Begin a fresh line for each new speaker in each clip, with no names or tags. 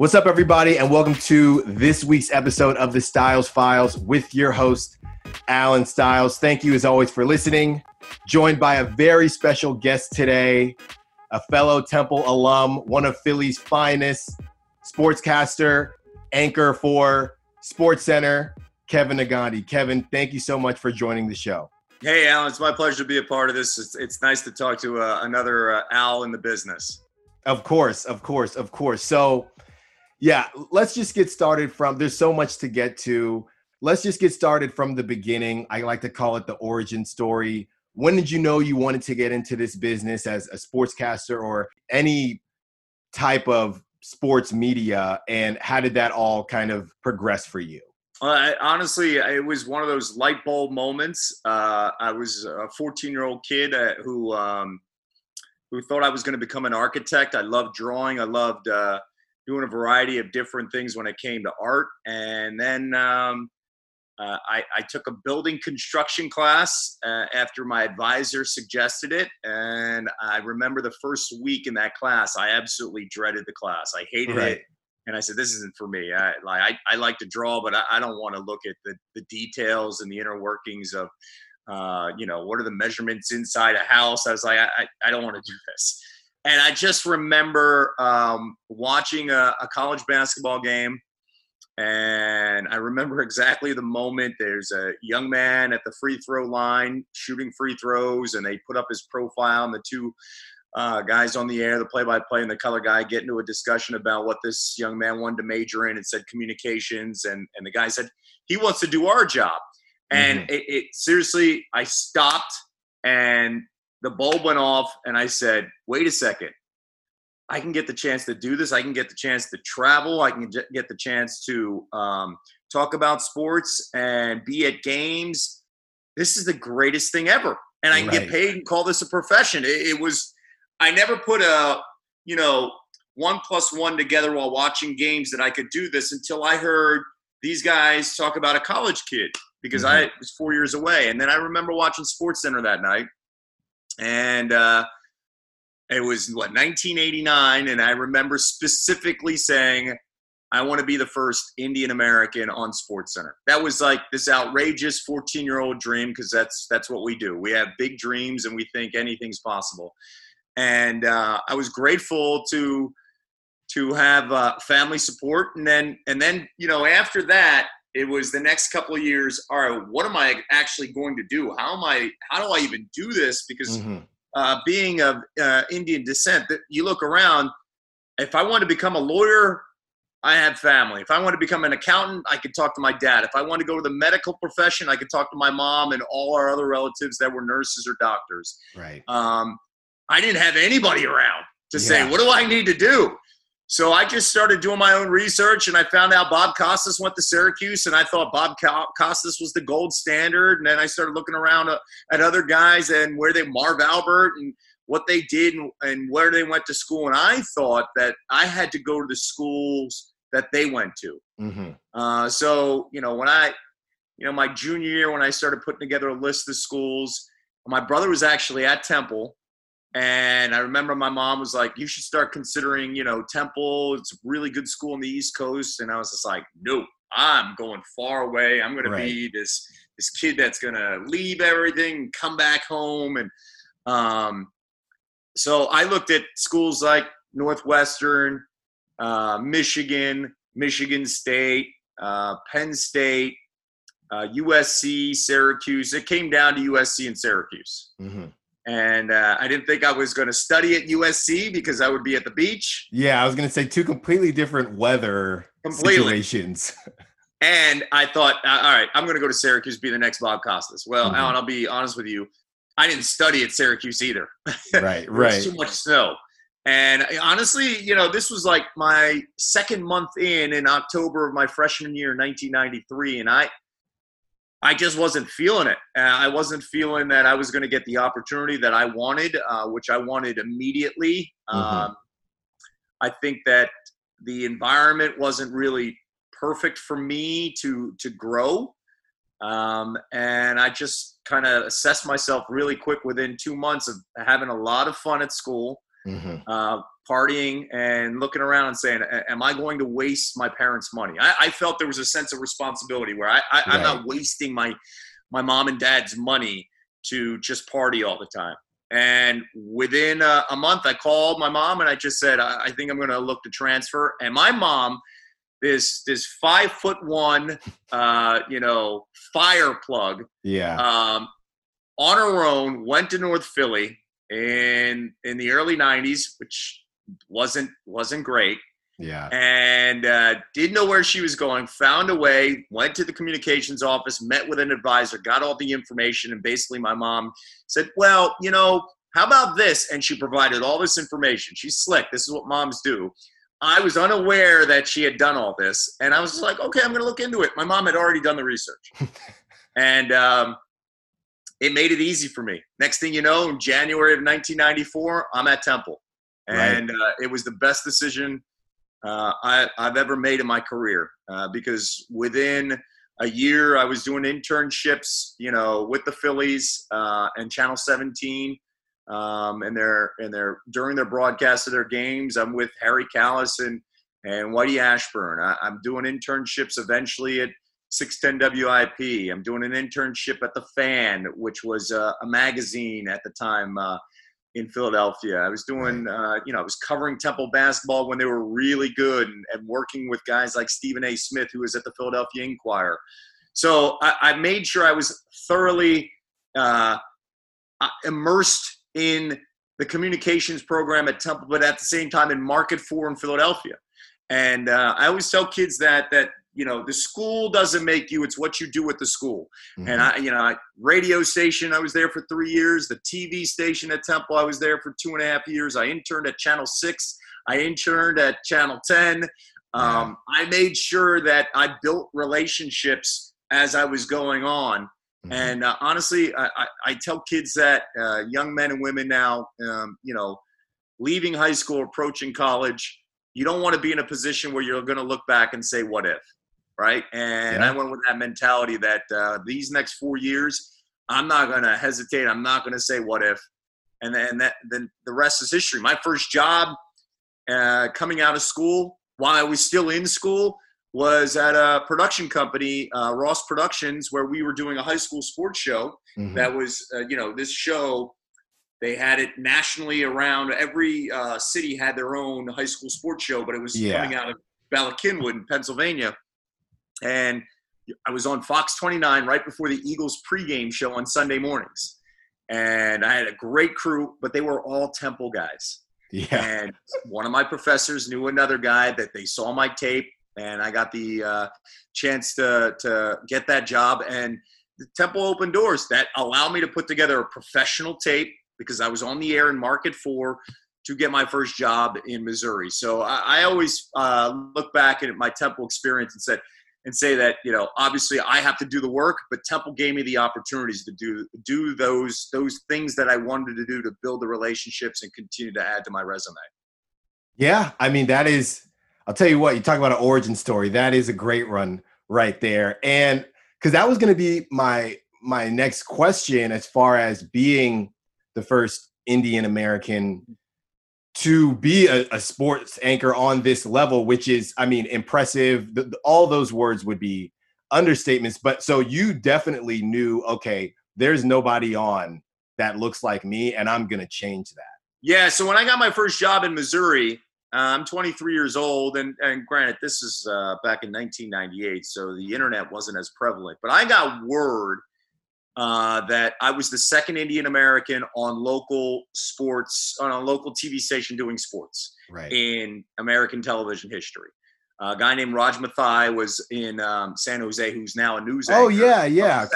What's up, everybody, and welcome to this week's episode of the Styles Files with your host, Allen Styles. Thank you, as always, for listening. Joined by a very special guest today, a fellow Temple alum, one of Philly's finest, sportscaster, anchor for SportsCenter, Kevin Negandhi. Kevin, thank you so much for joining the show.
Hey, Allen, it's my pleasure to be a part of this. It's, it's nice to talk to uh, another uh, Al in the business.
Of course, of course, of course. So, yeah, let's just get started from there's so much to get to. Let's just get started from the beginning. I like to call it the origin story. When did you know you wanted to get into this business as a sportscaster or any type of sports media? And how did that all kind of progress for you?
Uh, honestly, it was one of those light bulb moments. Uh, I was a 14 year old kid uh, who um, who thought I was going to become an architect. I loved drawing. I loved uh, doing a variety of different things when it came to art. And then um, uh, I, I, took a building construction class uh, after my advisor suggested it. And I remember the first week in that class, I absolutely dreaded the class. I hated right. it. And I said, this isn't for me. I, like, I, I like to draw, but I, I don't want to look at the, the details and the inner workings of, uh, you know, what are the measurements inside a house? I was like, I, I don't want to do this. And I just remember um, watching a, a, college basketball game. And I remember exactly the moment there's a young man at the free throw line shooting free throws, and they put up his profile, and the two uh, guys on the air, the play by play, and the color guy get into a discussion about what this young man wanted to major in and said communications. And, and the guy said, he wants to do our job. And mm-hmm. it, it seriously, I stopped and the bulb went off and I said, wait a second. I can get the chance to do this. I can get the chance to travel. I can get the chance to um, talk about sports and be at games. This is the greatest thing ever. And I can right. get paid and call this a profession. It, it, was, I never put a, you know, one plus one together while watching games that I could do this until I heard these guys talk about a college kid because mm-hmm. I was four years away. And then I remember watching SportsCenter that night and uh, it was what 1989, and I remember specifically saying, "I want to be the first Indian American on SportsCenter." That was like this outrageous 14 year old dream because that's that's what we do. We have big dreams and we think anything's possible. And uh, I was grateful to to have uh, family support, and then and then you know after that it was the next couple of years all right what am i actually going to do? How am i how do i even do this? Because mm-hmm. uh, being of uh, indian descent that you look around if i want to become a lawyer i have family. If i want to become an accountant i could talk to my dad. If i want to go to the medical profession i could talk to my mom and all our other relatives that were nurses or doctors.
Right.
Um, i didn't have anybody around to yeah. say what do i need to do so I just started doing my own research and I found out Bob Costas went to Syracuse and I thought Bob Costas was the gold standard. And then I started looking around uh, at other guys and where they, Marv Albert and what they did and, and where they went to school. And I thought that I had to go to the schools that they went to. Mm-hmm. Uh, so, you know, when I, you know, my junior year, when I started putting together a list of schools, my brother was actually at Temple and I remember my mom was like, "You should start considering, you know, Temple. It's a really good school on the East Coast." And I was just like, "Nope, I'm going far away. I'm going right. to be this this kid that's going to leave everything, come back home." And um, so I looked at schools like Northwestern, uh, Michigan, Michigan State, uh, Penn State, uh, USC, Syracuse. It came down to USC and Syracuse. Mm-hmm and uh, I didn't think I was going to study at USC because I would be at the beach.
Yeah, I was going to say two completely different weather completely. situations.
and I thought, uh, all right, I'm going to go to Syracuse, be the next Bob Costas. Well, mm-hmm. Allen, I'll be honest with you, I didn't study at Syracuse either.
Right, right.
too much snow. And honestly, you know, this was like my second month in in October of my freshman year, 1993, and I I just wasn't feeling it. Uh, I wasn't feeling that I was going to get the opportunity that I wanted, uh, which I wanted immediately. Mm-hmm. Um, I think that the environment wasn't really perfect for me to to grow, um, and I just kind of assessed myself really quick within two months of having a lot of fun at school, mm-hmm. uh, partying and looking around and saying, "Am I going to waste my parents' money?" I, I felt there was a sense of responsibility where I, I, am not wasting my my mom and dad's money to just party all the time. And within a, a month, I called my mom and I just said, "I, I think I'm going to look to transfer." And my mom this this five foot one, uh, you know, fire plug.
Yeah.
Um, on her own, went to North Philly in in the early '90s, which wasn't wasn't great.
Yeah.
And uh, didn't know where she was going. Found a way. Went to the communications office. Met with an advisor. Got all the information. And basically, my mom said, "Well, you know, how about this?" And she provided all this information. She's slick. This is what moms do. I was unaware that she had done all this, and I was like, okay, I'm going to look into it. My mom had already done the research, and um, it made it easy for me. Next thing you know, in January of 1994, I'm at Temple, and right. uh, it was the best decision uh, I, have ever made in my career uh, because within a year, I was doing internships, you know, with the Phillies uh, and Channel 17 um, and they're and they're during their broadcast of their games. I'm with Harry and and Whitey Ashburn. I, am doing internships eventually at 610 WIP. I'm doing an internship at the Fan, which was a, a magazine at the time uh, in Philadelphia. I was doing, uh, you know, I was covering Temple basketball when they were really good, and, and, working with guys like Stephen A. Smith, who was at the Philadelphia Inquirer. So I, I made sure I was thoroughly uh, uh immersed in the communications program at Temple, but at the same time in Market Four in Philadelphia. And uh, I always tell kids that that you know the school doesn't make you; it's what you do with the school. Mm-hmm. And I, you know, I, radio station, I was there for three years. The TV station at Temple, I was there for two and a half years. I interned at Channel Six. I interned at Channel Ten. Um, I made sure that I built relationships as I was going on Mm-hmm. And uh, honestly, I, I, I, tell kids that uh, young men and women now, um, you know, leaving high school, approaching college, you don't want to be in a position where you're going to look back and say, "What if?" Right? And yeah. I went with that mentality that uh, these next four years, I'm not going to hesitate. I'm not going to say, "What if?" And then that then the rest is history. My first job uh, coming out of school, while I was still in school, was at a production company, uh, Ross Productions, where we were doing a high school sports show. Mm-hmm. That was, uh, you know, this show. They had it nationally around. Every uh, city had their own high school sports show, but it was yeah. coming out of Bala Cynwyd in Pennsylvania. And I was on Fox 29 right before the Eagles pregame show on Sunday mornings. And I had a great crew, but they were all Temple guys.
Yeah.
And one of my professors knew another guy that they saw my tape and I got the uh, chance to to get that job. And the Temple opened doors that allowed me to put together a professional tape because I was on the air in Market Four to get my first job in Missouri. So I, I always uh, look back at my Temple experience and said and say that you know obviously I have to do the work, but Temple gave me the opportunities to do do those those things that I wanted to do to build the relationships and continue to add to my resume.
Yeah, I mean that is I'll tell you what, you talk about an origin story. That is a great run right there. And because that was going to be my my next question as far as being the first Indian American to be a, a, sports anchor on this level, which is, I mean, impressive. The, the, all those words would be understatements. But so you definitely knew, okay, there's nobody on that looks like me, and I'm going to change that.
Yeah. So when I got my first job in Missouri, uh, I'm 23 years old, and, and granted, this is uh, back in 1998, so the internet wasn't as prevalent. But I got word uh, that I was the second Indian American on local sports, on a local TV station doing sports
right.
in American television history. a guy named Raj Mathai was in um, San Jose, who's now a news
oh, anchor. Oh, yeah, yeah.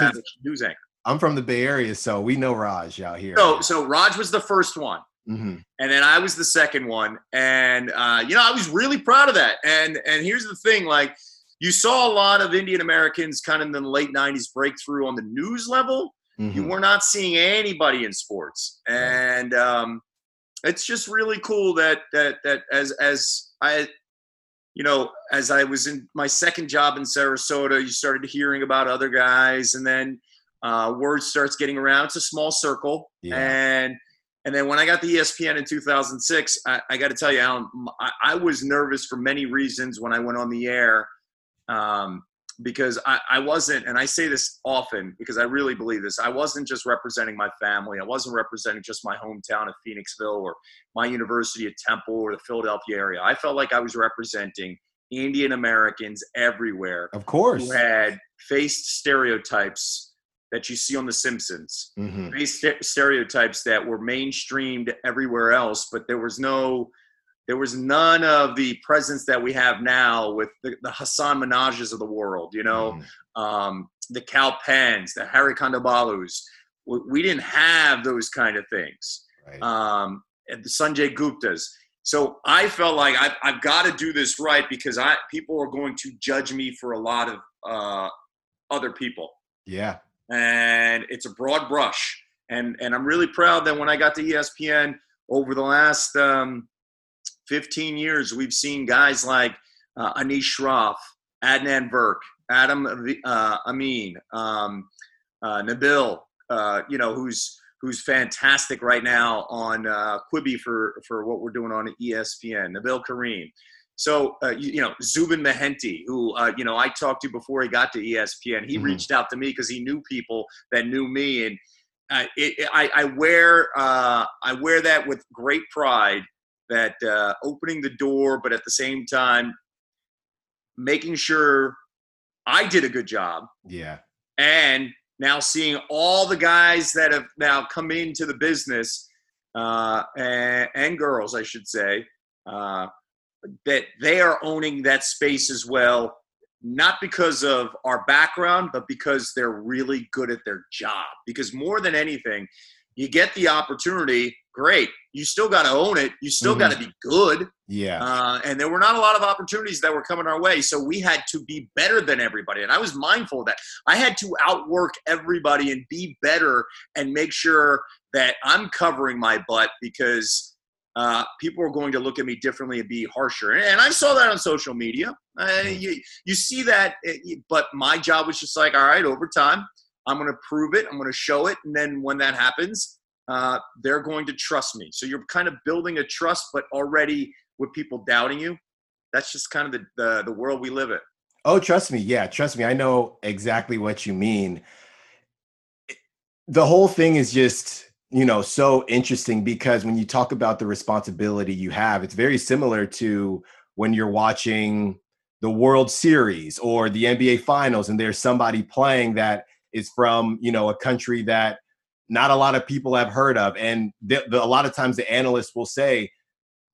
News anchor.
I'm from the Bay Area, so we know Raj out here.
So, so Raj was the first one. Mm-hmm. And then I was the second one, and uh, you know I was really proud of that. And and here's the thing, like you saw a lot of Indian Americans kind of in the late '90s breakthrough on the news level. Mm-hmm. You were not seeing anybody in sports, and um, it's just really cool that that that as as I you know, as I was in my second job in Sarasota, you started hearing about other guys, and then uh, word starts getting around. It's a small circle, yeah. and and then when I got the ESPN in 2006, I, I got to tell you, Allen, I, I, was nervous for many reasons when I went on the air um, because I, I, wasn't, and I say this often because I really believe this, I wasn't just representing my family. I wasn't representing just my hometown of Phoenixville or my university at Temple or the Philadelphia area. I felt like I was representing Indian Americans everywhere.
Of course.
Who had faced stereotypes that you see on The Simpsons, mm-hmm. st- stereotypes that were mainstreamed everywhere else, but there was no, there was none of the presence that we have now with the, the Hasan Minhajes of the world, you know, mm-hmm. um, the Kal Penns, the Hari Kondabolu. We, we, didn't have those kind of things. Right. Um, the Sanjay Guptas. So I felt like I've, I've got to do this right because I people are going to judge me for a lot of uh, other people.
Yeah
and it's a broad brush. And and I'm really proud that when I got to ESPN over the last um, 15 years, we've seen guys like uh, Anish Shroff, Adnan Virk, Adam uh, Amin, um, uh, Nabil, uh, you know, who's who's fantastic right now on uh, Quibi for for what we're doing on ESPN. Nabil Karim. So, uh, you, you, know, Zubin Mehenti, who, uh, you know, I talked to before he got to ESPN, he mm-hmm. reached out to me because he knew people that knew me. And uh, it, I, I, wear, uh, I wear that with great pride that uh, opening the door, but at the same time, making sure I did a good job.
Yeah.
And now seeing all the guys that have now come into the business uh, and, and girls, I should say, that they are owning that space as well, not because of our background, but because they're really good at their job. Because more than anything, you get the opportunity, great. You still got to own it. You still mm-hmm. got to be good.
Yeah.
Uh, and there were not a lot of opportunities that were coming our way. So we had to be better than everybody. And I was mindful of that. I had to outwork everybody and be better and make sure that I'm covering my butt because uh, people are going to look at me differently and be harsher. And I saw that on social media. Uh, you, you see that, eh, but my job was just like, all right, over time, I'm going to prove it, I'm going to show it. And then when that happens, uh, they're going to trust me. So you're kind of building a trust, but already with people doubting you. That's just kind of the, the, the world we live in.
Oh, trust me. Yeah, trust me. I know exactly what you mean. The whole thing is just you know so interesting because when you talk about the responsibility you have it's very similar to when you're watching the world series or the nba finals and there's somebody playing that is from you know a country that not a lot of people have heard of. And the, a lot of times the analysts will say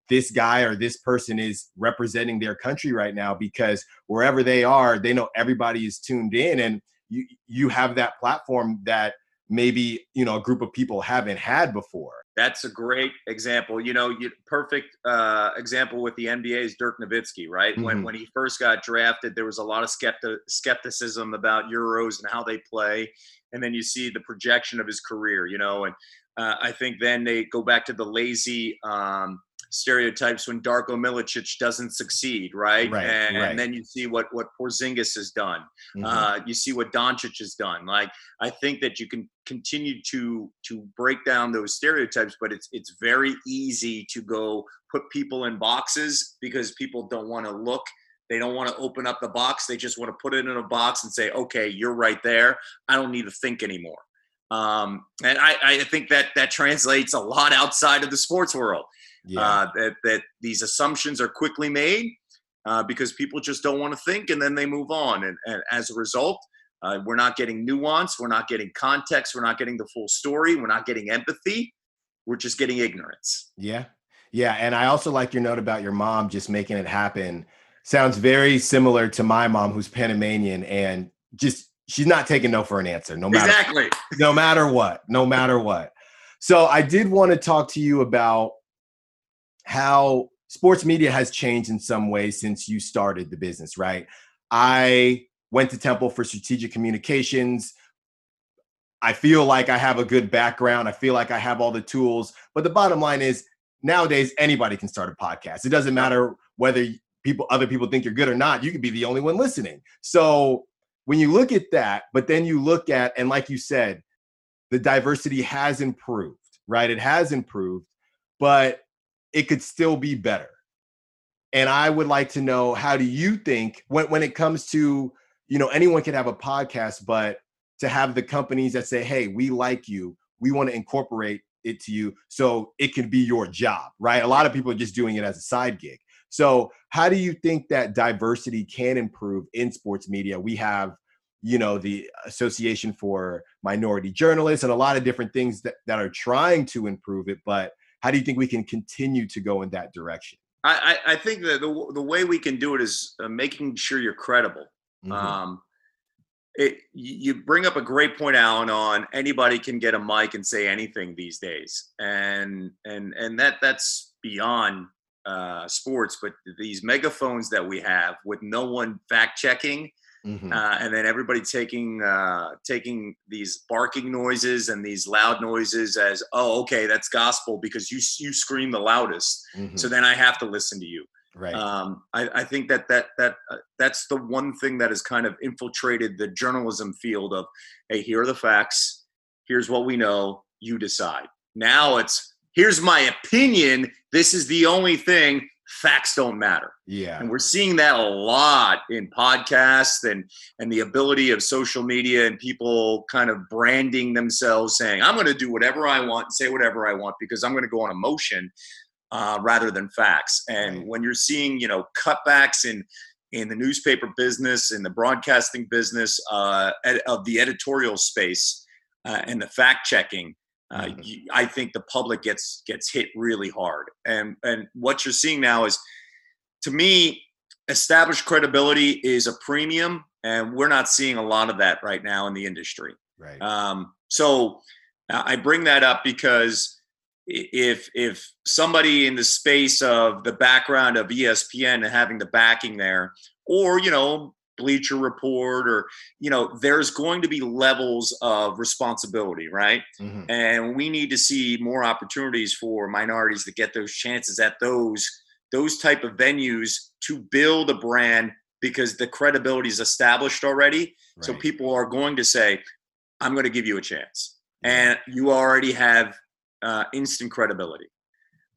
this guy or this person is representing their country right now because wherever they are they know everybody is tuned in and you you have that platform that maybe you know a group of people haven't had before.
That's a great example. You know you, perfect uh, example with the nba is dirk nowitzki right? Mm-hmm. when when he first got drafted there was a lot of skepti- skepticism about euros and how they play. And then you see the projection of his career you know and uh, i think then they go back to the lazy um, stereotypes when Darko Milicic doesn't succeed, right?
right
and,
right.
and, then you see what what Porzingis has done. Mm-hmm. Uh, you see what Doncic has done. Like I think that you can continue to to break down those stereotypes, but it's it's very easy to go put people in boxes because people don't want to look. They don't want to open up the box. They just want to put it in a box and say, "Okay, you're right there. I don't need to think anymore." Um, and I, I think that that translates a lot outside of the sports world yeah. uh, that that these assumptions are quickly made uh, because people just don't want to think and then they move on. And, and as a result uh, we're not getting nuance we're not getting context we're not getting the full story we're not getting empathy we're just getting ignorance.
Yeah. Yeah and i also like your note about your mom just making it happen. Sounds very similar to my mom who's panamanian and just she's not taking no for an answer no matter
exactly.
no matter what no matter what. So i did want to talk to you about how sports media has changed in some ways since you started the business, right? I went to Temple for strategic communications. I feel like I have a good background. I feel like I have all the tools. But the bottom line is nowadays anybody can start a podcast. It doesn't matter whether people other people think you're good or not. You could be the only one listening. So when you look at that, but then you look at and like you said, the diversity has improved.
right? It has improved, but it could still be better. And I would like to know how do you think when, when it comes to, you know, anyone can have a podcast, but to have the companies that say, hey, we like you, we want to incorporate it to you so it can be your job, right? A lot of people are just doing it as a side gig. So, how do you think that diversity can improve in sports media? We have, you know, the Association for Minority Journalists and a lot of different things that, that are trying to improve it. But how do you think we can continue to go in that direction?
I, I think that the, the way we can do it is uh, making sure you're credible. Mm-hmm. Um, it, you bring up a great point, Allen. On anybody can get a mic and say anything these days, and and and that that's beyond uh, sports. But these megaphones that we have, with no one fact checking, mm-hmm. uh, and then everybody taking uh, taking these barking noises and these loud noises as oh okay that's gospel because you you scream the loudest, mm-hmm. so then I have to listen to you.
Right.
Um, I, I, think that that that uh, that's the one thing that has kind of infiltrated the journalism field of, hey, here are the facts. Here's what we know. You decide. Now it's here's my opinion. This is the only thing. Facts don't matter.
Yeah.
And we're seeing that a lot in podcasts and and the ability of social media and people kind of branding themselves saying, I'm going to do whatever I want and say whatever I want because I'm going to go on emotion uh, rather than facts. And right. when you're seeing, you know, cutbacks in in the newspaper business, in the broadcasting business, uh, ed- of the editorial space, uh, and the fact checking, uh, mm-hmm. you, I think the public gets gets hit really hard. And and what you're seeing now is, to me, established credibility is a premium, and we're not seeing a lot of that right now in the industry.
Right.
Um, so I bring that up because if if somebody in the space of the background of ESPN and having the backing there, or you know Bleacher Report, or you know, there's going to be levels of responsibility, right? Mm-hmm. And we need to see more opportunities for minorities to get those chances at those those type of venues to build a brand because the credibility is established already. Right. So people are going to say, "I'm going to give you a chance," and you already have uh, instant credibility.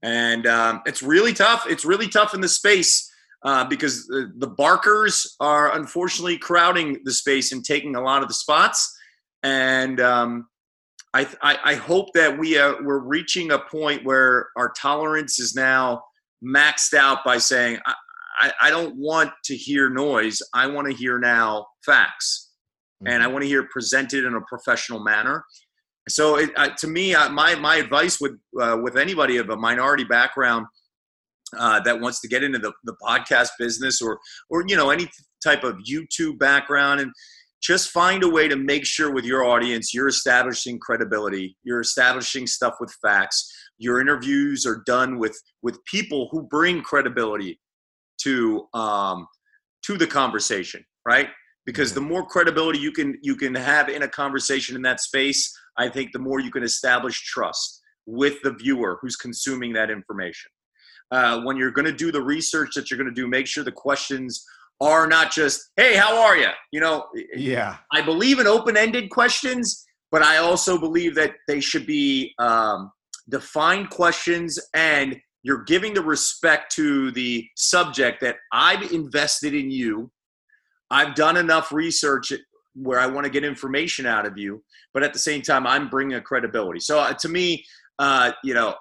And um, it's really tough. It's really tough in the space uh, because the, the, barkers are unfortunately crowding the space and taking a lot of the spots. And um, I, I, I, hope that we uh, we're reaching a point where our tolerance is now maxed out by saying I, I, I don't want to hear noise. I want to hear now facts, mm-hmm. and I mm-hmm. want to hear presented in a professional manner. So it, uh, to me, uh, my my advice with uh, with anybody of a minority background uh, that wants to get into the, the podcast business or or you know any type of YouTube background and just find a way to make sure with your audience you're establishing credibility, you're establishing stuff with facts. Your interviews are done with with people who bring credibility to um, to the conversation, right? Because mm-hmm. the more credibility you can you can have in a conversation in that space, I think the more you can establish trust with the viewer who's consuming that information. Uh, when you're going to do the research that you're going to do, make sure the questions are not just, hey, how are you? You know,
yeah.
I believe in open ended questions, but I also believe that they should be um, defined questions and you're giving the respect to the subject that I've invested in you. I've done enough research where I want to get information out of you, but at the same time, I'm bringing a credibility. So uh, to me, uh, you know,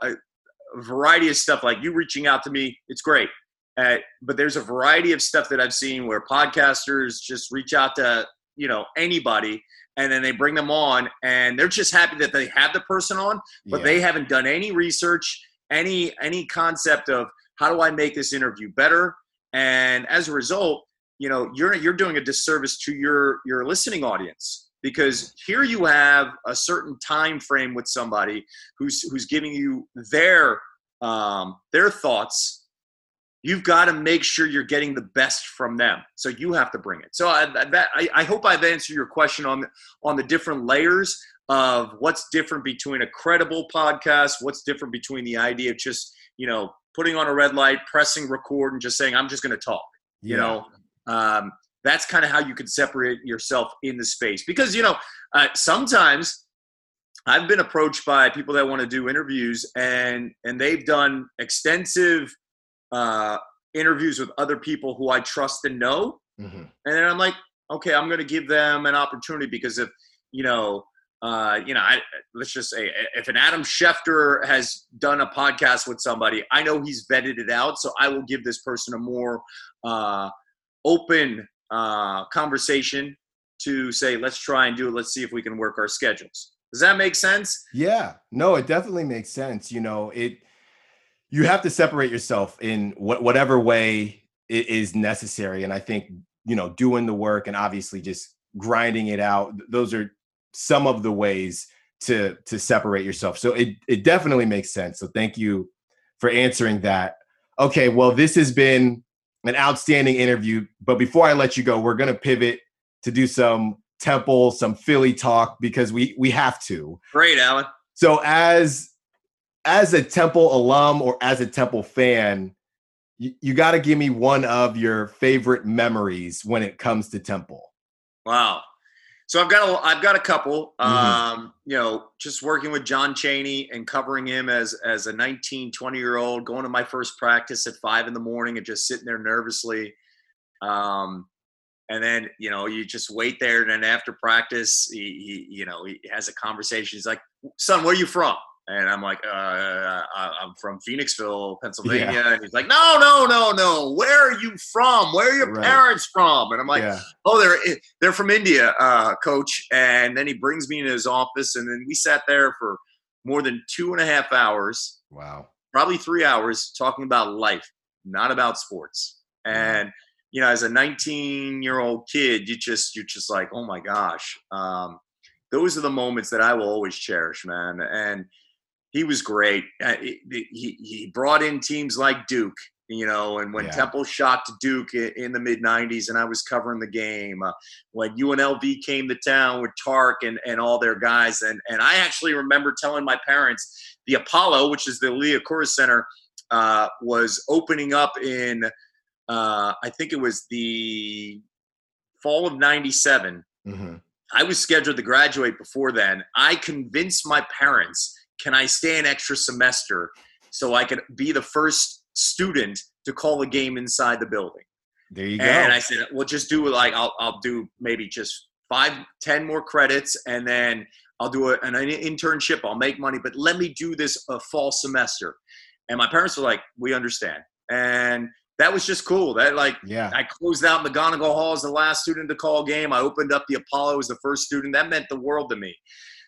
a, variety of stuff like you reaching out to me, it's great. Uh, but there's a variety of stuff that I've seen where podcasters just reach out to you know anybody and then they bring them on and they're just happy that they have the person on but yeah. they haven't done any research any any concept of how do i make this interview better and as a result you know you're you're doing a disservice to your your listening audience because here you have a certain time frame with somebody who's who's giving you their um, their thoughts. You've got to make sure you're getting the best from them. So you have to bring it. So I, that, I, I hope i've answered your question on on the different layers of what's different between a credible podcast what's different between the idea of just you know putting on a red light pressing record and just saying i'm just going to talk you know? Um, that's kind of how you can separate yourself in the space because you know uh, sometimes I've been approached by people that want to do interviews, and and they've done extensive uh, interviews with other people who I trust and know, mm-hmm. and then I'm like, okay, I'm going to give them an opportunity because if you know, uh, you know, I, let's just say if an Adam Schefter has done a podcast with somebody, I know he's vetted it out, so I will give this person a more uh, open uh, conversation to say, let's try and do it. Let's see if we can work our schedules. Does that make sense?
Yeah, no, it definitely makes sense. You know, it you have to separate yourself in what, whatever way it is necessary, and I think you know doing the work and obviously just grinding it out. Those are some of the ways to to separate yourself. So it it definitely makes sense. So thank you for answering that. Okay, well, this has been an outstanding interview. But before I let you go, we're gonna pivot to do some Temple, some Philly talk because we we have to.
Great, Allen.
So as as a Temple alum or as a Temple fan, you, you got to give me one of your favorite memories when it comes to Temple.
Wow. So I've got a, I've got a couple. Mm-hmm. Um, you know, just working with John Chaney and covering him as as a 19, 20 year old, going to my first practice at five in the morning and just sitting there nervously. Um, and then you know you just wait there and then after practice he, he, you know he has a conversation he's like son where are you from and i'm like uh, i'm from phoenixville pennsylvania yeah. and he's like no no no no where are you from where are your right. parents from and i'm like yeah. oh they're they're from india uh, coach and then he brings me in his office and then we sat there for more than two and a half hours
wow
probably three hours talking about life not about sports and you know, as a 19 year old kid, you just you're just like, oh my gosh. Um, those are the moments that I will always cherish, man. And he was great. Uh, he, he brought in teams like Duke, you know, and when yeah. Temple shot to Duke in the mid 90s and I was covering the game, uh, when UNLV came to town with Tark and, and all their guys. And, and I actually remember telling my parents the Apollo, which is the Liacouras Center, uh, was opening up in uh, I think it was the fall of 97. Mm-hmm. I was scheduled to graduate before then. I convinced my parents, can I stay an extra semester so I could be the first student to call a game inside the building?
There you go.
And I said, well, just do like, I'll, I'll do maybe just five, ten more credits and then I'll do a, an internship. I'll make money, but let me do this a fall semester. And my parents were like, we understand. And that was just cool. That like,
yeah,
I closed out McGonigle Hall as the last student to call a game. I opened up the Apollo as the first student. That meant the world to me.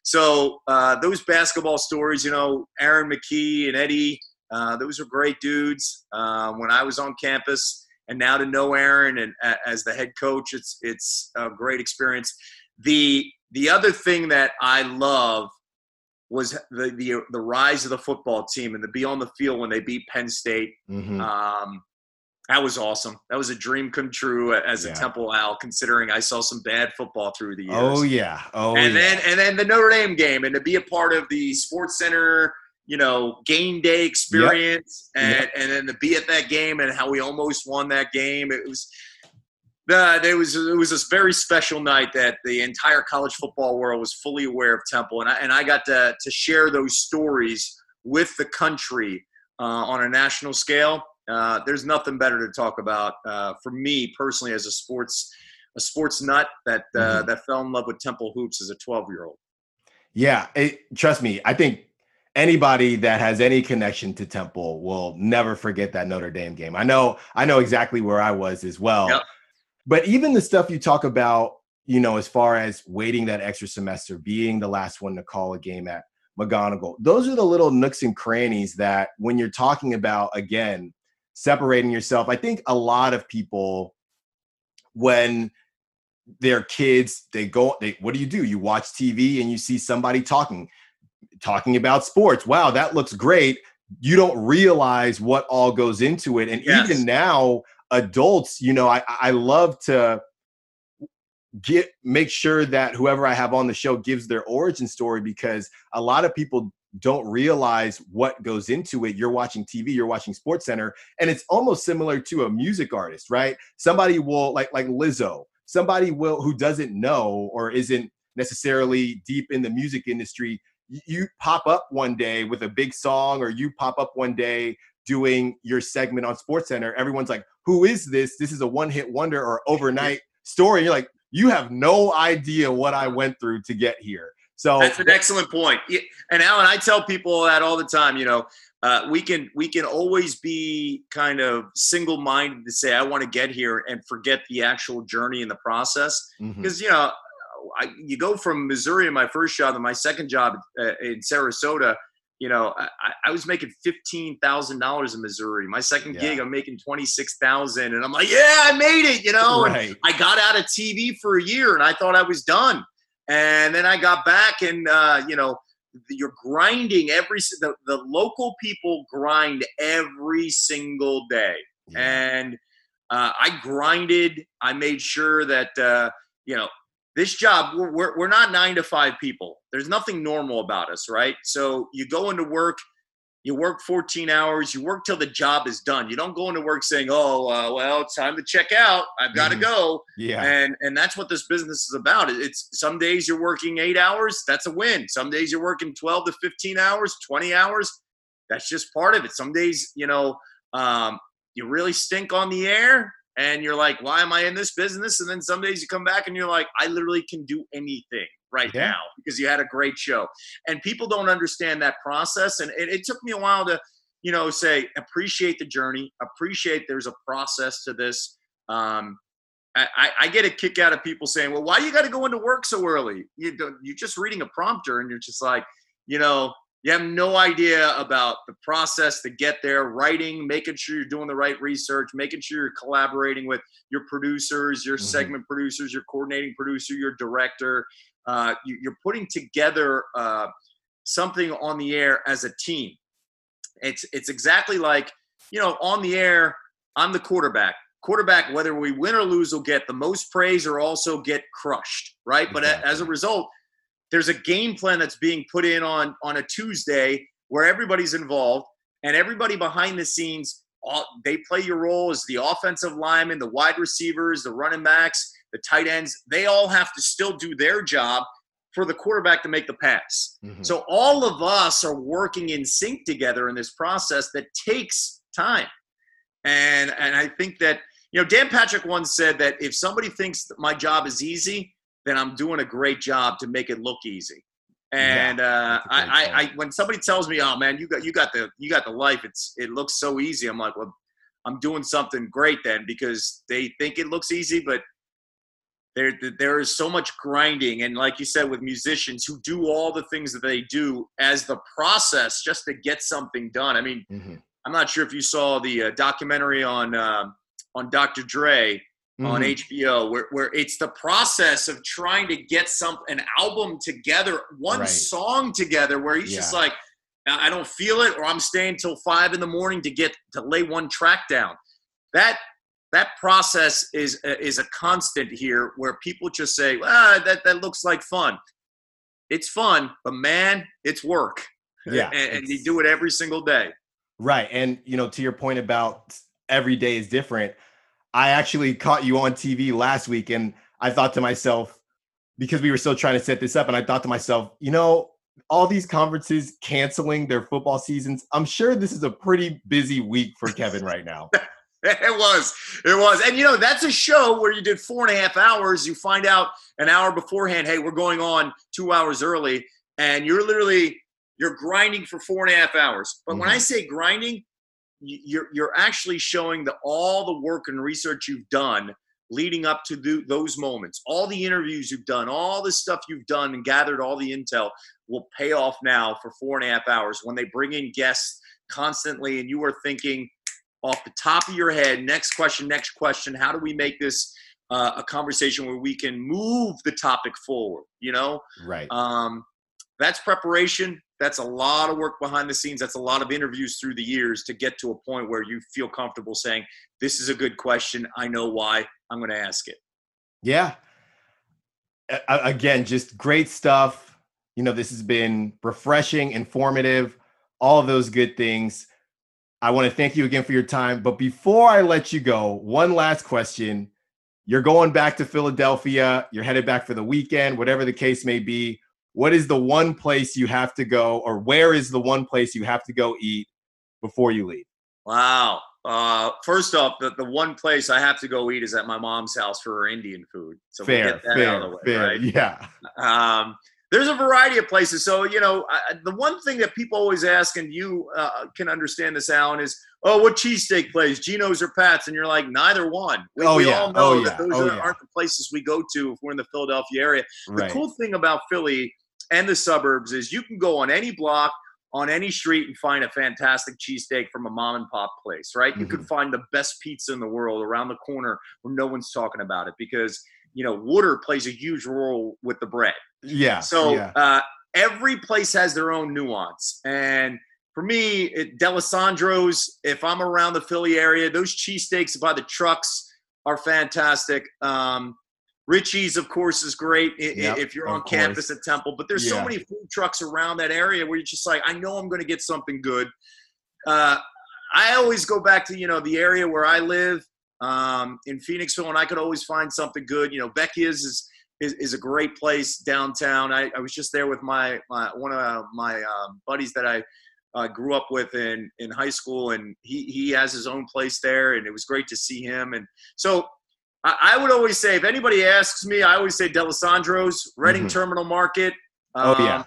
So uh, those basketball stories, you know, Aaron McKie and Eddie, uh, those were great dudes. Uh, when I was on campus, and now to know Aaron and as the head coach, it's it's a great experience. The the other thing that I love was the the the rise of the football team and to be on the field when they beat Penn State. Mm-hmm. Um, that was awesome. That was a dream come true as a yeah. Temple Owl, considering I saw some bad football through the years.
Oh yeah, oh
and
yeah.
then and then the Notre Dame game, and to be a part of the SportsCenter, you know, game day experience, yep. and yep. and then to be at that game and how we almost won that game. It was. Uh, it was it was this very special night that the entire college football world was fully aware of Temple, and I and I got to to share those stories with the country uh, on a national scale uh, there's nothing better to talk about uh, for me personally as a sports a sports nut that uh, mm-hmm. that fell in love with Temple hoops as a 12 year old.
Yeah, it, trust me. I think anybody that has any connection to Temple will never forget that Notre Dame game. I know I know exactly where I was as well. Yep. But even the stuff you talk about, you know, as far as waiting that extra semester, being the last one to call a game at McGonigle, those are the little nooks and crannies that when you're talking about again separating yourself. I think a lot of people, when they're kids, they go, they, what do you do? You watch TV and you see somebody talking, talking about sports. Wow, that looks great. You don't realize what all goes into it. And yes. even now, adults, you know, I, I love to get make sure that whoever I have on the show gives their origin story because a lot of people don't realize what goes into it. You're watching TV, you're watching SportsCenter, and it's almost similar to a music artist, right? Somebody will like like Lizzo. Somebody will who doesn't know or isn't necessarily deep in the music industry
you pop up one day with a big song or you pop up one day doing your segment on sportscenter everyone's like who is this this is a one hit wonder or overnight story and you're like you have no idea what i went through to get here so
that's an excellent point and allen i tell people that all the time you know uh, we can we can always be kind of single minded to say I want to get here and forget the actual journey and the process because mm-hmm. you know I, you go from Missouri in my first job to my second job uh, in Sarasota. You know, I, I was making fifteen thousand dollars in Missouri. My second yeah. gig, I'm making twenty six thousand, and I'm like, yeah, I made it. You know, right. I got out of TV for a year, and I thought I was done. And then I got back, and uh, you know, you're grinding every the, the local people grind every single day. Yeah. and uh, i grinded i made sure that uh, you know this job we're, we're, we're not nine to five people. There's nothing normal about us right? So you go into work you work 14 hours you work till the job is done. You don't go into work saying oh uh, well it's time to check out. I've got to mm-hmm. go. Yeah. And and that's what this business is about. It's some days you're working eight hours that's a win. Some days you're working 12 to 15 hours 20 hours that's just part of it. Some days you know um, you really stink on the air and you're like why am i in this business? And then some days you come back and you're like i literally can do anything right yeah. now because you had a great show. And people don't understand that process. And it, it took me a while to, you know, say, appreciate the journey, appreciate there's a process to this. Um, I, I, get a kick out of people saying, "Well, why you got to go into work so early? You you're just reading a prompter, and you're just like, you know, you have no idea about the process to get there. Writing, making sure you're doing the right research, making sure you're collaborating with your producers, your mm-hmm. segment producers, your coordinating producer, your director, uh, you, are putting together uh, something on the air as a team. It's it's exactly like you know on the air. I'm the quarterback. Quarterback, whether we win or lose, will get the most praise or also get crushed, right? Exactly. But as a result, there's a game plan that's being put in on on a Tuesday where everybody's involved and everybody behind the scenes. All, they play your role as the offensive lineman, the wide receivers, the running backs the tight ends, they all have to still do their job for the quarterback to make the pass. Mm-hmm. So all of us are working in sync together in this process that takes time. And and I think that you know Dan Patrick once said that if somebody thinks that my job is easy, then I'm doing a great job to make it look easy. And yeah, uh, I, I, I, when somebody tells me, "Oh man, you got you got the you got the life," it's it looks so easy. I'm like, well, I'm doing something great then because they think it looks easy, but there there is so much grinding and like you said with musicians who do all the things that they do as the process just to get something done i mean mm-hmm. i'm not sure if you saw the uh, documentary on uh, on dr dre mm-hmm. on hbo where, where it's the process of trying to get some an album together one right. song together where he's yeah. just like i don't feel it or i'm staying till five in the morning to get to lay one track down that that process is is a constant here where people just say ah that that looks like fun. It's fun but man it's work. Yeah and, and you do it every single day.
Right and you know to your point about every day is different i actually caught you on tv last week and i thought to myself because we were still trying to set this up and i thought to myself you know all these conferences canceling their football seasons i'm sure this is a pretty busy week for kevin right now
it was. It was. And you know, that's a show where you did four and a half hours. You find out an hour beforehand, hey, we're going on two hours early. And you're literally you're grinding for four and a half hours. But mm-hmm. when I mm-hmm. say grinding, you're you're actually showing that all the work and research you've done leading up to the, those moments, all the interviews you've done, all the stuff you've done and gathered all the intel will pay off now for four and a half hours when they bring in guests constantly and you are thinking off the top of your head, next question, next question, how do we make this uh, a conversation where we can move the topic forward? You know,
right?
Um, that's preparation. That's a lot of work behind the scenes. That's a lot of interviews through the years to get to a point where you feel comfortable saying, "This is a good question. I know why. I'm going to ask it."
Yeah. Again, just great stuff. You know, this has been refreshing, informative, all of those good things. I want to thank you again for your time. But before I let you go, one last question. You're going back to Philadelphia, you're headed back for the weekend, whatever the case may be. what is the one place you have to go, or where is the one place you have to go eat before you leave?
Wow. Uh, first off, the, the one place I have to go eat is at my mom's house for her Indian food. So
fair, we'll fair, way, fair. Right? Yeah.
Um, there's a variety of places. So, you know, I, the one thing that people always ask, and you uh, can understand this, Allen, is, oh, what cheesesteak place, Geno's or Pat's? And you're like, neither one. We, oh, we yeah. all know oh, that those oh, are, yeah. aren't the places we go to if we're in the Philadelphia area. Right. The cool thing about Philly and the suburbs is you can go on any block, on any street and find a fantastic cheesesteak from a mom and pop place, right? Mm-hmm. You could mm-hmm. find the best pizza in the world around the corner where no one's talking about it because, you know, water plays a huge role with the bread.
Yeah.
So
yeah.
Uh, every place has their own nuance. And for me, it, Dalessandro's, if I'm around the Philly area, those cheesesteaks by the trucks are fantastic. Um, Richie's, of course, is great yep, if you're on campus at Temple. But there's yeah. so many food trucks around that area where you're just like, I know I'm going to get something good. Uh, I always go back to you know the area where I live um, in Phoenixville, and I could always find something good. You know, Vecchia's is is, is a great place downtown. I, I was just there with my, my one of my um, buddies that I uh, grew up with in in high school, and he he has his own place there, and it was great to see him. And so I, would always say, if anybody asks me, I always say Dalessandro's, Reading mm-hmm. Terminal Market.
Um, oh yeah. Um,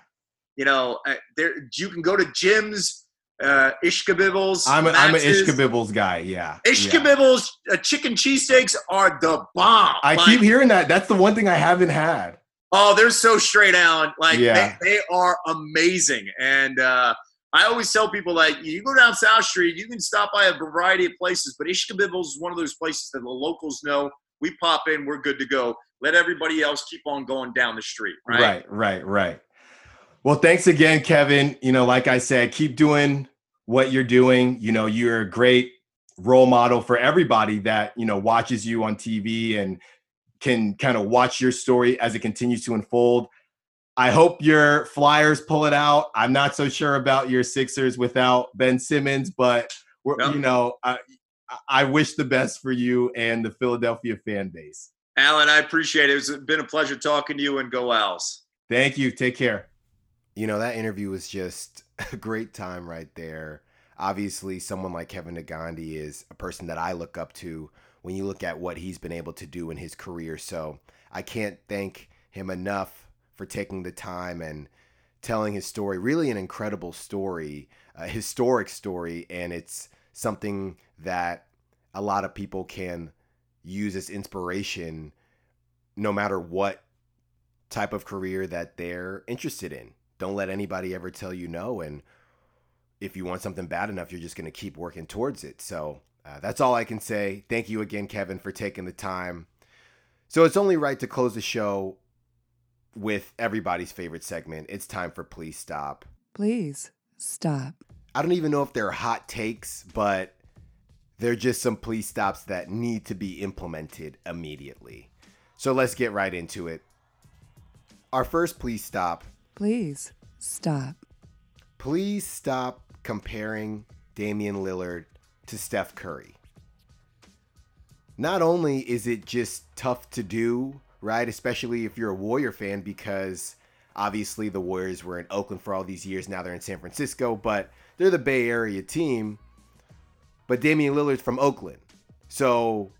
you know, uh, there you can go to Jim's, uh, Ishkabibbles.
I'm a, I'm an Ishkabibbles guy. Yeah.
Ishkabibbles yeah. uh, chicken cheesesteaks are the bomb.
I like, keep hearing that. That's the one thing I haven't had.
Oh, they're so straight out. Like yeah. they, they are amazing. And uh, I always tell people like you go down South Street, you can stop by a variety of places, but Ishkabibbles is one of those places that the locals know we pop in, we're good to go. Let everybody else keep on going down the street. Right.
Right. Right. Right. Well, thanks again, Kevin. You know, like I said, keep doing what you're doing. You know, you're a great role model for everybody that, you know, watches you on TV and can kind of watch your story as it continues to unfold. I hope your Flyers pull it out. I'm not so sure about your Sixers without Ben Simmons, but we're, yep. you know, uh, I wish the best for you and the Philadelphia fan base.
Allen, I appreciate it. It's been a pleasure talking to you and go Owls.
Thank you. Take care.
You know, that interview was just a great time right there. Obviously, someone like Kevin Negandhi is a person that I look up to when you look at what he's been able to do in his career. So I can't thank him enough for taking the time and telling his story. Really, an incredible story, a historic story, and it's something that a lot of people can use as inspiration no matter what type of career that they're interested in. Don't let anybody ever tell you no. And if you want something bad enough, you're just going to keep working towards it. So uh, that's all I can say. Thank you again, Kevin, for taking the time. So it's only right to close the show with everybody's favorite segment. It's time for Please Stop.
Please stop.
I don't even know if they're hot takes, but they're just some please stops that need to be implemented immediately. So let's get right into it. Our first please stop.
Please stop.
Please stop comparing Damian Lillard to Steph Curry. Not only is it just tough to do, right? Especially if you're a Warrior fan, because obviously the Warriors were in Oakland for all these years. Now they're in San Francisco, but they're the Bay Area team, but Damian Lillard's from Oakland. So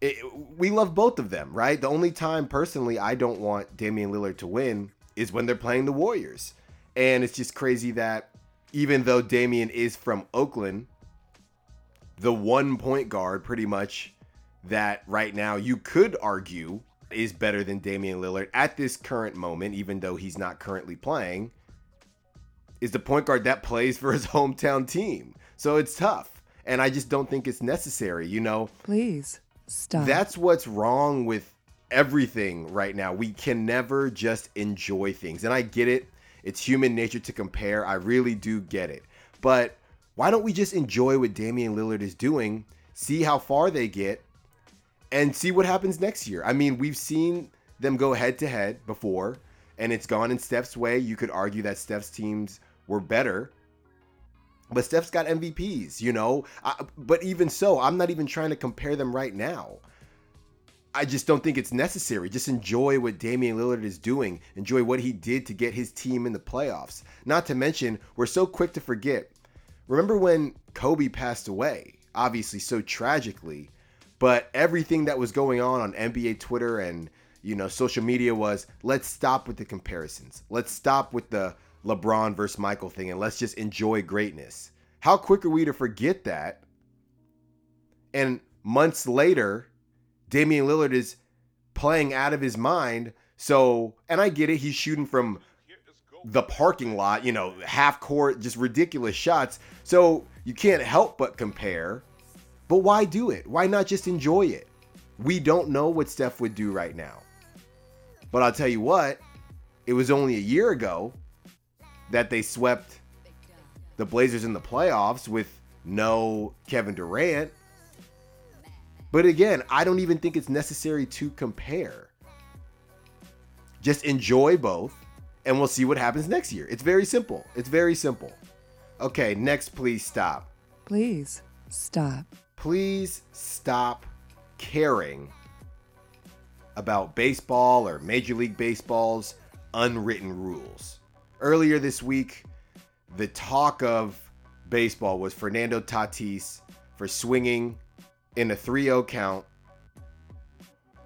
it, we love both of them, right? The only time personally I don't want Damian Lillard to win is when they're playing the Warriors. And it's just crazy that even though Damian is from Oakland, the one point guard pretty much that right now you could argue is better than Damian Lillard at this current moment, even though he's not currently playing, is the point guard that plays for his hometown team. So it's tough. And I just don't think it's necessary, you know?
Please stop.
That's what's wrong with everything right now. We can never just enjoy things. And I get it. It's human nature to compare. I really do get it. But why don't we just enjoy what Damian Lillard is doing, see how far they get, and see what happens next year? I mean, we've seen them go head to head before, and it's gone in Steph's way. You could argue that Steph's teams were better. But Steph's got MVPs, you know. I, but even so, I'm not even trying to compare them right now. I just don't think it's necessary. Just enjoy what Damian Lillard is doing. Enjoy what he did to get his team in the playoffs. Not to mention, we're so quick to forget. Remember when Kobe passed away? Obviously, so tragically. But everything that was going on on NBA Twitter and you know social media was let's stop with the comparisons. Let's stop with the LeBron versus Michael thing and let's just enjoy greatness. How quick are we to forget that? And months later, Damian Lillard is playing out of his mind. So, and I get it, he's shooting from the parking lot, you know, half court, just ridiculous shots. So you can't help but compare. But why do it? Why not just enjoy it? We don't know what Steph would do right now. But I'll tell you what, it was only a year ago that they swept the Blazers in the playoffs with no Kevin Durant. But again, I don't even think it's necessary to compare. Just enjoy both, and we'll see what happens next year. It's very simple. It's very simple. Okay, next, please stop.
Please stop.
Please stop caring about baseball or Major League Baseball's unwritten rules. Earlier this week, the talk of baseball was Fernando Tatis for swinging in a 3 0 count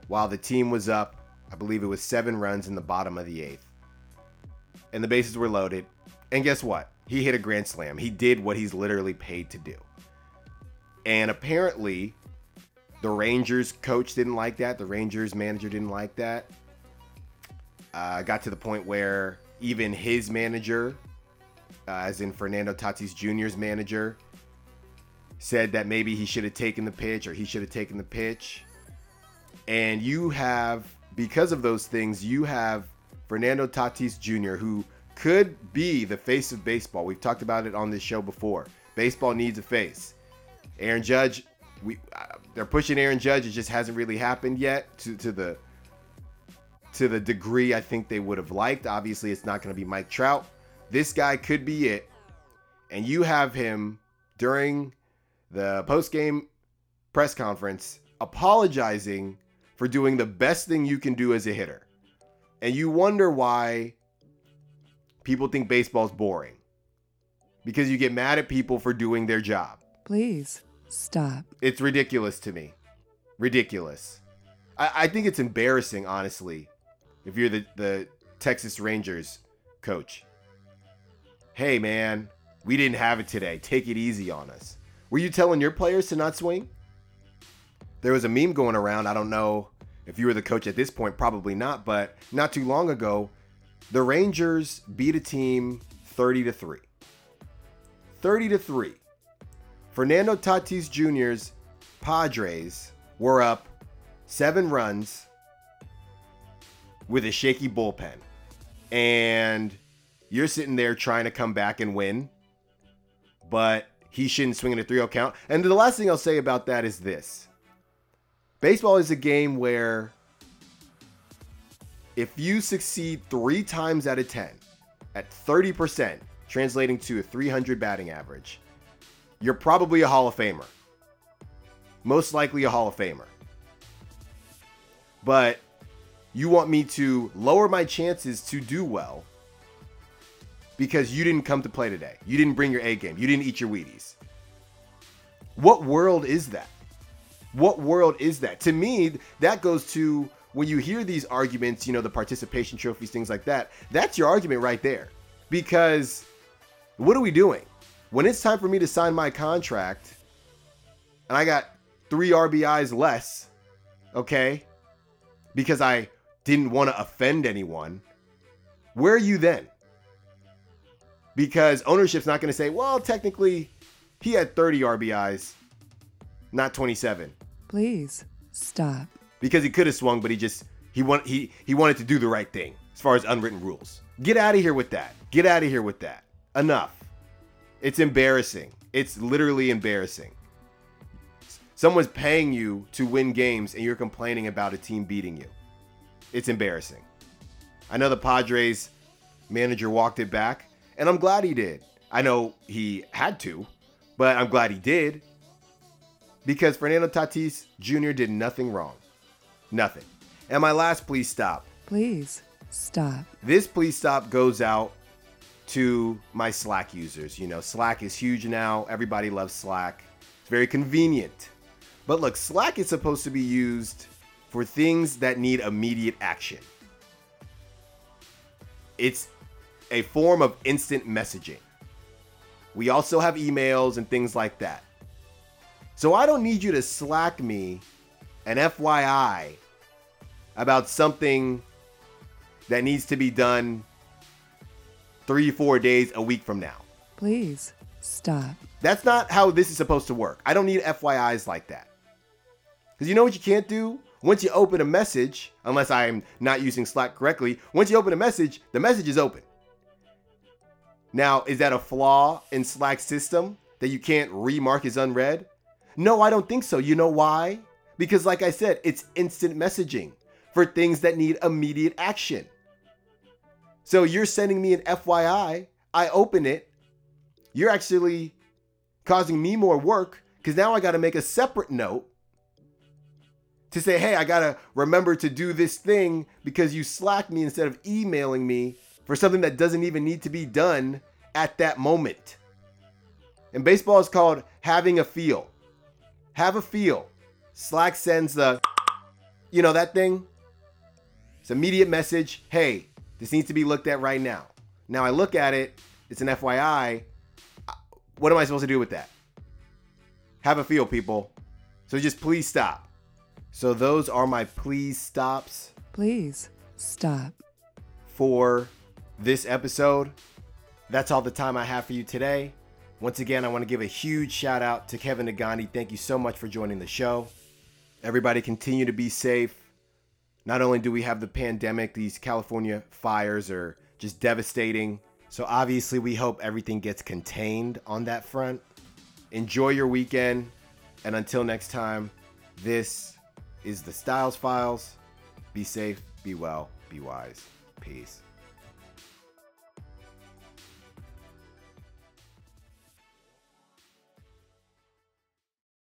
while the team was up. I believe it was seven runs in the bottom of the eighth. And the bases were loaded. And guess what? He hit a grand slam. He did what he's literally paid to do. And apparently, the Rangers coach didn't like that. The Rangers manager didn't like that. Uh, got to the point where even his manager, uh, as in Fernando Tatis Jr.'s manager, said that maybe he should have taken the pitch or he should have taken the pitch. And you have, because of those things, you have Fernando Tatis Jr., who could be the face of baseball. We've talked about it on this show before. Baseball needs a face. Aaron Judge, we uh, they're pushing Aaron Judge. It just hasn't really happened yet to, to the to the degree I think they would have liked. Obviously, it's not going to be Mike Trout. This guy could be it. And you have him during the post game press conference apologizing for doing the best thing you can do as a hitter. And you wonder why people think baseball's boring. Because you get mad at people for doing their job.
Please stop.
It's ridiculous to me. Ridiculous. I, I think it's embarrassing, honestly, if you're the, the Texas Rangers coach. Hey, man, we didn't have it today. Take it easy on us. Were you telling your players to not swing? There was a meme going around. I don't know if you were the coach at this point, probably not, but not too long ago, the Rangers beat a team 30 to 3. 30 to 3. Fernando Tatis Jr.'s Padres were up seven runs with a shaky bullpen. And you're sitting there trying to come back and win, but he shouldn't swing in a 3 0 count. And the last thing I'll say about that is this baseball is a game where if you succeed three times out of 10 at 30%, translating to a 300 batting average, you're probably a Hall of Famer. Most likely a Hall of Famer. But you want me to lower my chances to do well because you didn't come to play today. You didn't bring your A game. You didn't eat your Wheaties. What world is that? What world is that? To me, that goes to when you hear these arguments, you know, the participation trophies, things like that. That's your argument right there. Because what are we doing? When it's time for me to sign my contract and I got three RBIs less, okay, because I didn't want to offend anyone, where are you then? Because ownership's not going to say, well, technically, he had 30 RBIs, not 27.
Please stop.
Because he could have swung, but he just he want he he wanted to do the right thing as far as unwritten rules. Get out of here with that. Get out of here with that. Enough. It's embarrassing. It's literally embarrassing. Someone's paying you to win games and you're complaining about a team beating you. It's embarrassing. I know the Padres manager walked it back, and I'm glad he did. I know he had to, but I'm glad he did because Fernando Tatis Jr. did nothing wrong. Nothing. And my last please stop.
Please stop.
This please stop goes out to my Slack users. You know, Slack is huge now. Everybody loves Slack. It's very convenient. But look, Slack is supposed to be used for things that need immediate action. It's a form of instant messaging. We also have emails and things like that. So I don't need you to Slack me an FYI about something that needs to be done three, four days a week from now.
Please stop.
That's not how this is supposed to work. I don't need FYIs like that. Because you know what you can't do? Once you open a message, unless I'm not using Slack correctly, once you open a message, the message is open. Now, is that a flaw in Slack's system that you can't remark as unread? No, I don't think so. You know why? Because, like I said, it's instant messaging for things that need immediate action. So you're sending me an FYI, I open it, you're actually causing me more work because now I got to make a separate note to say, hey, I got to remember to do this thing because you slacked me instead of emailing me for something that doesn't even need to be done at that moment. And baseball is called having a feel. Have a feel. Slack sends the, you know, that thing. It's immediate message. Hey, this needs to be looked at right now. Now I look at it. It's an FYI. What am I supposed to do with that? Have a feel, people. So just please stop. So those are my please stops
Please stop.
for this episode. That's all the time I have for you today. Once again, I want to give a huge shout out to Kevin Negandhi. Thank you so much for joining the show. Everybody continue to be safe. Not only do we have the pandemic, these California fires are just devastating. So obviously, we hope everything gets contained on that front. Enjoy your weekend. And until next time, this is the Styles Files. Be safe, be well, be wise. Peace.